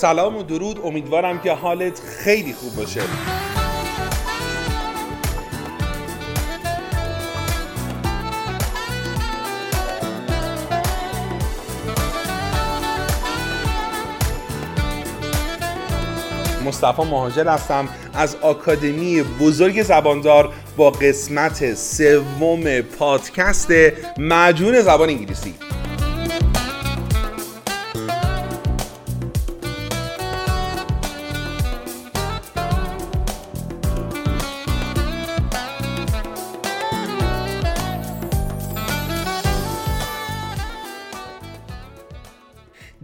سلام و درود. امیدوارم که حالت خیلی خوب باشه. مصطفی مهاجر هستم. از آکادمی بزرگ زباندار با قسمت سوم پادکست معجون زبان انگلیسی.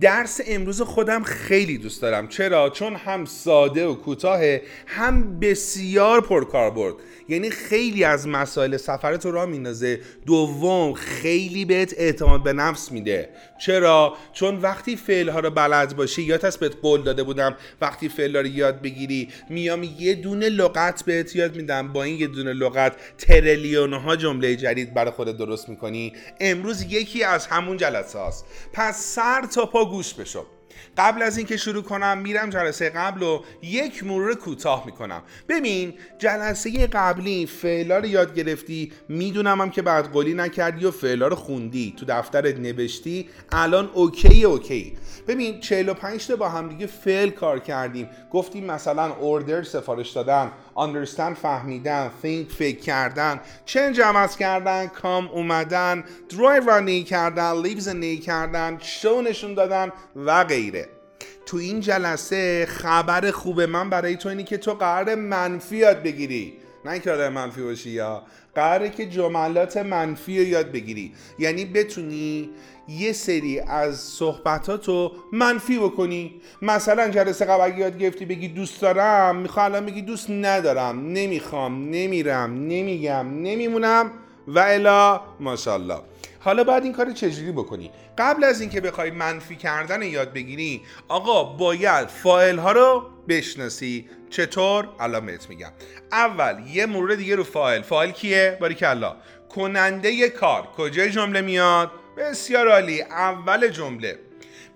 درس امروز خودم خیلی دوست دارم. چرا؟ چون هم ساده و کوتاه هم بسیار پرکاربرد. یعنی خیلی از مسائل سفرت رو را میندازه. دوم خیلی بهت اعتماد به نفس میده. چرا؟ چون وقتی فعل ها رو بلد باشی یا هست بهت قول داده بودم وقتی فعل رو یاد بگیری میام یه دونه لغت بهت یاد میدم. با این یه دونه لغت تریلیون ها جمله جدید برای خودت درست می‌کنی. امروز یکی از همون جلسه هاست پس سر تا پا گوش بشو. قبل از اینکه شروع کنم میرم جلسه قبل و یک مرور کوتاه می‌کنم. ببین جلسه قبلی فعلا رو یاد گرفتی می‌دونم هم که بعد قولی نکردی و فعلا رو خوندی. تو دفترت نوشتی الان اوکی اوکی. ببین 45 تا با هم دیگه فعل کار کردیم. گفتیم مثلا اوردر سفارش دادن. Understand فهمیدن think فکر کردن. Change عوض کردن کام اومدن. Drive رانی کردن leave زندگی کردن show نشون دادن و غیره. تو این جلسه خبر خوب من برای تو اینی که تو قرار منفی بگیری. نه اینکه آدم منفی باشی یا قراره که جملات منفی رو یاد بگیری. یعنی بتونی یه سری از صحبتاتو منفی بکنی. مثلا جلسه قبل یاد گرفتی بگی دوست دارم می‌خوام الان بگی دوست ندارم. نمی‌خوام نمیرم نمیگم نمیمونم و الا ماشاءالله. حالا باید این کار چجوری بکنی؟ قبل از اینکه بخوای منفی کردن یاد بگیری آقا باید فایل ها رو بشناسی. چطور؟ الان بهت میگم. اول یه مورد دیگه رو فایل. فایل کیه؟ باریکلا. کننده کار. کجای جمله میاد؟ بسیار عالی. اول جمله.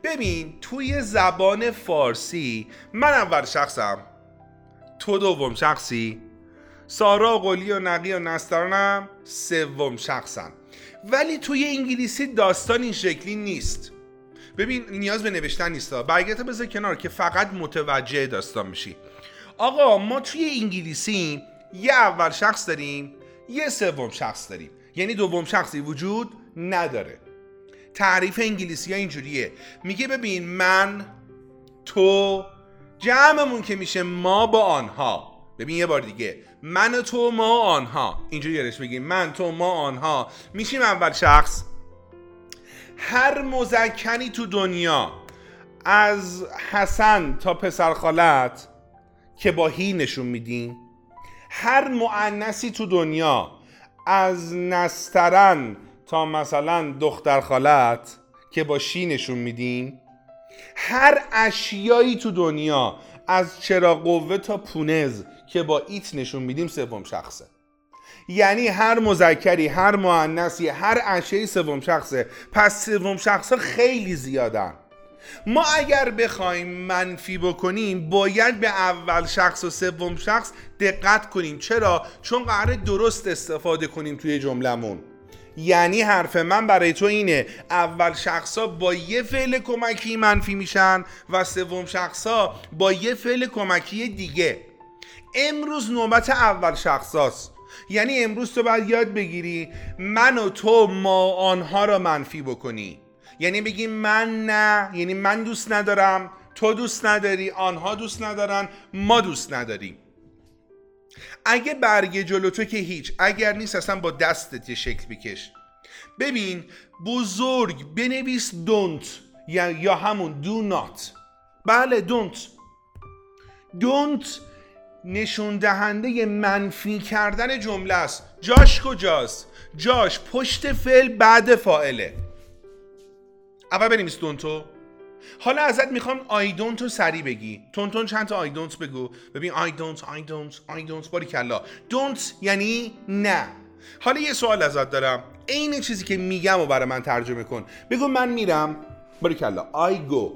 ببین توی زبان فارسی من اول شخصم. تو دوم شخصی. سارا قلی و نقی و نسترانم سوم شخصم. ولی توی انگلیسی داستان این شکلی نیست. ببین نیاز به نوشتن نیستا برگرده بذار کنار که فقط متوجه داستان میشی آقا ما توی انگلیسی یه اول شخص داریم یه سوم شخص داریم. یعنی دوم شخصی وجود نداره. تعریف انگلیسی ها اینجوریه. میگه ببین من تو جمعمون که میشه ما با آنها. ببین یه بار دیگه. من تو ما آنها. اینجوری یادش بگیم من تو ما آنها. میشیم اول شخص. هر مزکنی تو دنیا از حسن تا پسر خالت که با هی نشون میدیم هر معنسی تو دنیا از نسترن تا مثلا دختر خالت که با شی نشون میدیم هر اشیایی تو دنیا از چرا قوه تا پونز که با ایت نشون میدیم سوم شخصه. یعنی هر مذکری هر معنسی هر اشیای سوم شخصه. پس سوم شخصه خیلی زیادن. ما اگر بخوایم منفی بکنیم باید به اول شخص و سوم شخص دقت کنیم. چرا؟ چون قرار درست استفاده کنیم توی جملمون یعنی حرف من برای تو اینه. اول شخصا با یه فعل کمکی منفی میشن و سوم شخصا با یه فعل کمکی دیگه. امروز نوبت اول شخصاست. یعنی امروز تو باید یاد بگیری من و تو ما آنها را منفی بکنی. یعنی بگی من نه یعنی من دوست ندارم تو دوست نداری آنها دوست ندارن ما دوست نداریم. اگه برگ جلو تو که هیچ اگر نیست اصلا با دستت یه شکل بکش ببین بزرگ بنویس don't یا, یا همون do not. بله don't. Don't نشون دهنده منفی کردن جمله است. جاش کجاست؟ جاش پشت فعل بعد فاعله. اول بنویس دونتو حالا ازت می‌خوام آی دونت رو سری بگی. تون چند تا آی دونت بگو. ببین I don't I don't I don't باریکلا. don't یعنی نه. حالا یه سوال ازت دارم. عین چیزی که میگم و برای من ترجمه کن. بگو من میرم. باریکلا. I go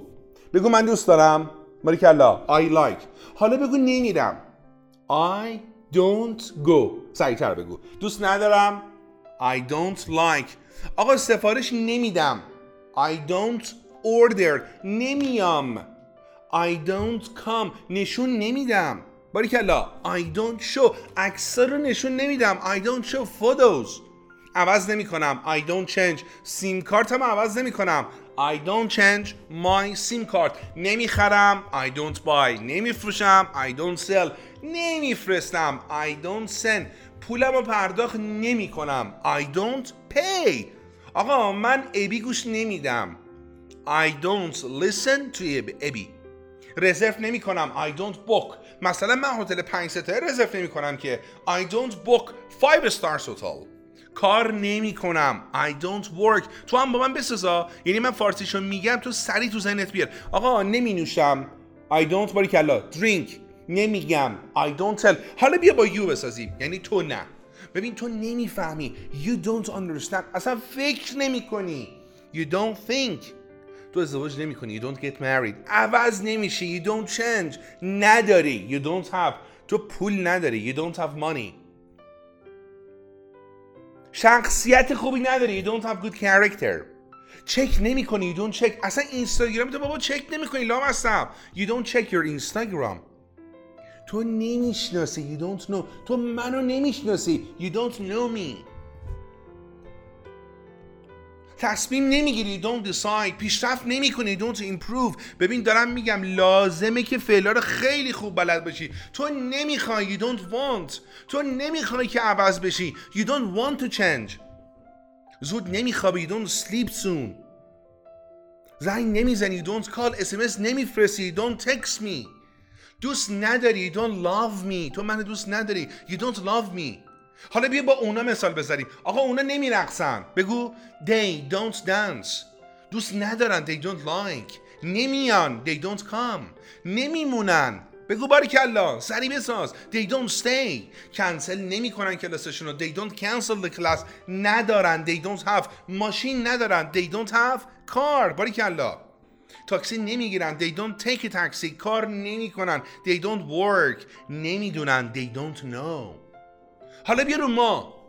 بگو من دوست دارم. کلا. I like. حالا بگو نمیرم. I don't go. سریعتر بگو. دوست ندارم. I don't like. آقا سفارش نمیدم. I don't order نمیام. I don't come. نشون نمیدم. کلا I don't show. اکثر رو نشون نمیدم. I don't show photos. عوض نمی کنم I don't change. سیم کارت هم عوض نمی کنم I don't change my SIM card نمی‌خرم. I don't buy. نمیفروشم. I don't sell. نمیفرستم. I don't send. پولم رو پرداخت نمی کنم I don't pay. آقا من ابی گوش نمیدم. I don't listen to ابی رزرو نمی کنم I don't book. مثلا من هتل 5 ستاره رزرو نمی کنم که I don't book 5 stars hotel. کار نمی کنم I don't work. تو هم با من بسازا. یعنی من فارسیشو میگم تو سری تو ذهنت بیار. آقا نمی نوشم I don't باری کلا. Drink. نمیگم. I don't tell. حالا بیا با you بسازیم. یعنی تو نه. ببین تو نمی‌فهمی. You don't understand. اصلا فکر نمی کنی You don't think. تو ازدواج نمی کنی You don't get married عوض نمیشی You don't change نداری You don't have تو پول نداری You don't have money شخصیت خوبی نداری You don't have good character چک نمی کنی You don't check اصلا اینستاگرام تو بابا چک نمی کنی لام هستم You don't check your Instagram تو نمی‌شناسی You don't know تو منو نمی‌شناسی You don't know me تصمیم نمی‌گیری. Don't decide. پیشرفت نمی‌کنی. Don't improve. ببین دارم میگم لازمه که فعلا رو خیلی خوب بلد باشی. تو نمی‌خوای. You don't want. تو نمی‌خوای که عوض بشی. You don't want to change. زود نمیخوابی. You don't sleep soon. زنگ نمی‌زنی. Don't call اسمس نمیفرستی. Don't text me. دوست نداری. You don't love me. تو من دوست نداری. You don't love me. حالا بیا با اونا مثال بذاریم آقا اونا نمیرقصن. بگو they don't dance. دوست ندارن. They don't like. نمیان. They don't come. نمیمونن. بگو باری کلا سری بساز. They don't stay. کنسل نمی‌کنن کلاسشون رو they don't cancel the class. ندارن. They don't have. ماشین ندارن. They don't have car. باری کلا تاکسی نمی‌گیرن. They don't take a taxi. کار نمی‌کنن. They don't work. نمی‌دونن. They don't know. حالا بیا رو ما.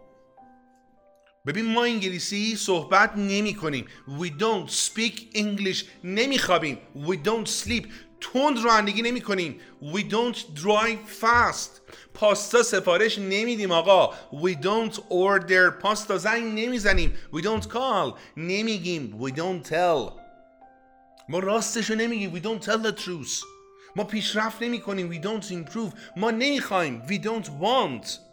ببین ما انگلیسی صحبت نمی کنیم. We don't speak English. نمیخوابیم We don't sleep. تند رانندگی نمی کنیم. We don't drive fast. پاستا سفارش نمیدیم آقا. We don't order پاستا. زنگ نمی‌زنیم We don't call. نمیگیم We don't tell. ما راستشو نمیگیم We don't tell the truth. ما پیشرفت نمی کنیم. We don't improve. ما نمی‌خوایم We don't want.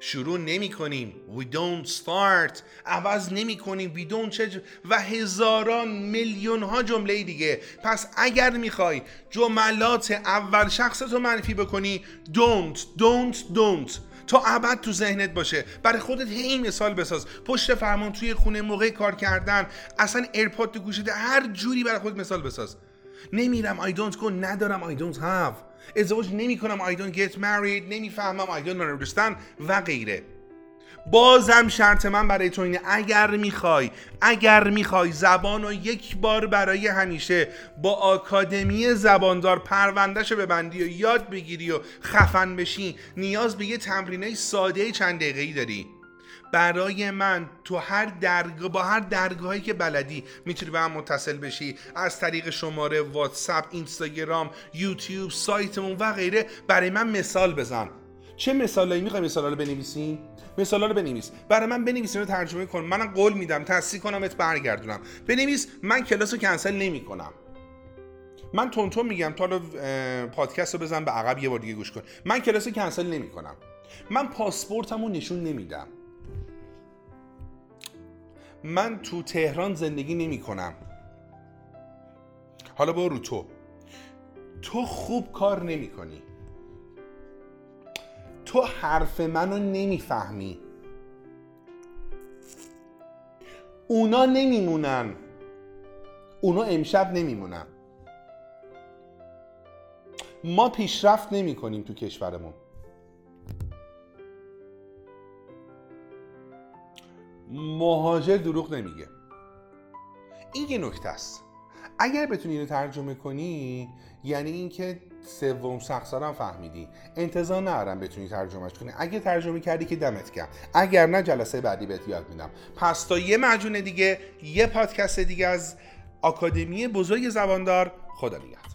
شروع نمی کنیم. We don't start. عوض نمی کنیم. We don't change. و هزاران میلیون ها جمله دیگه. پس اگر می‌خوای جملات اول شخص تو منفی بکنی don't don't don't. تا ابد تو ذهنت باشه. برای خودت هی مثال بساز. پشت فرمان توی خونه موقع کار کردن. اصلا AirPod تو گوشت هر جوری برای خود مثال بساز. نمیرم I don't go ندارم I don't have. ازدواج نمی کنم I don't get married نمی‌فهمم I don't understand و غیره. بازم شرط من برای تو اینه اگر می‌خوای اگر می‌خوای زبان رو یک بار برای همیشه با آکادمی زباندار پروندهشو ببندی و یاد بگیری و خفن بشی نیاز به یه تمرینه ساده چند دقیقه داری. برای من تو هر درگاه با هر درگاهی که بلدی می‌تونی به هم متصل بشی. از طریق شماره واتساپ اینستاگرام یوتیوب سایتمون و غیره برای من مثال بزن. چه مثالایی می‌خوای مثالا رو بنویسی؟ مثالا رو بنویس. برای من بنویس رو ترجمه کن. من قول میدم. تصدیق کنم ات برگردونم. بنویس. من کلاس رو کنسل نمی‌کنم. من تونتون میگم. تا پادکست رو بزن به عقب یه بار دیگه گوش کن. من کلاس رو کنسل نمی‌کنم. من پاسپورتم رو نشون نمیدم. من تو تهران زندگی نمی کنم. حالا برو تو. تو خوب کار نمی کنی. تو حرف منو نمی‌فهمی اونا نمیمونن اونا امشب نمیمونن ما پیشرفت نمی کنیم تو کشورمون. مهاجر دروغ نمیگه. این یه نکته است. اگر بتونی اینو ترجمه کنی یعنی اینکه سوم شخصا هم فهمیدی. انتظار ندارم بتونی ترجمهش کنی. اگه ترجمه کردی که دمت کرد اگر نه جلسه بعدی بهت یاد میدم. پس تا یه مجونه دیگه یه پادکست دیگه از آکادمی بزرگ زباندار. خدا نگهدار.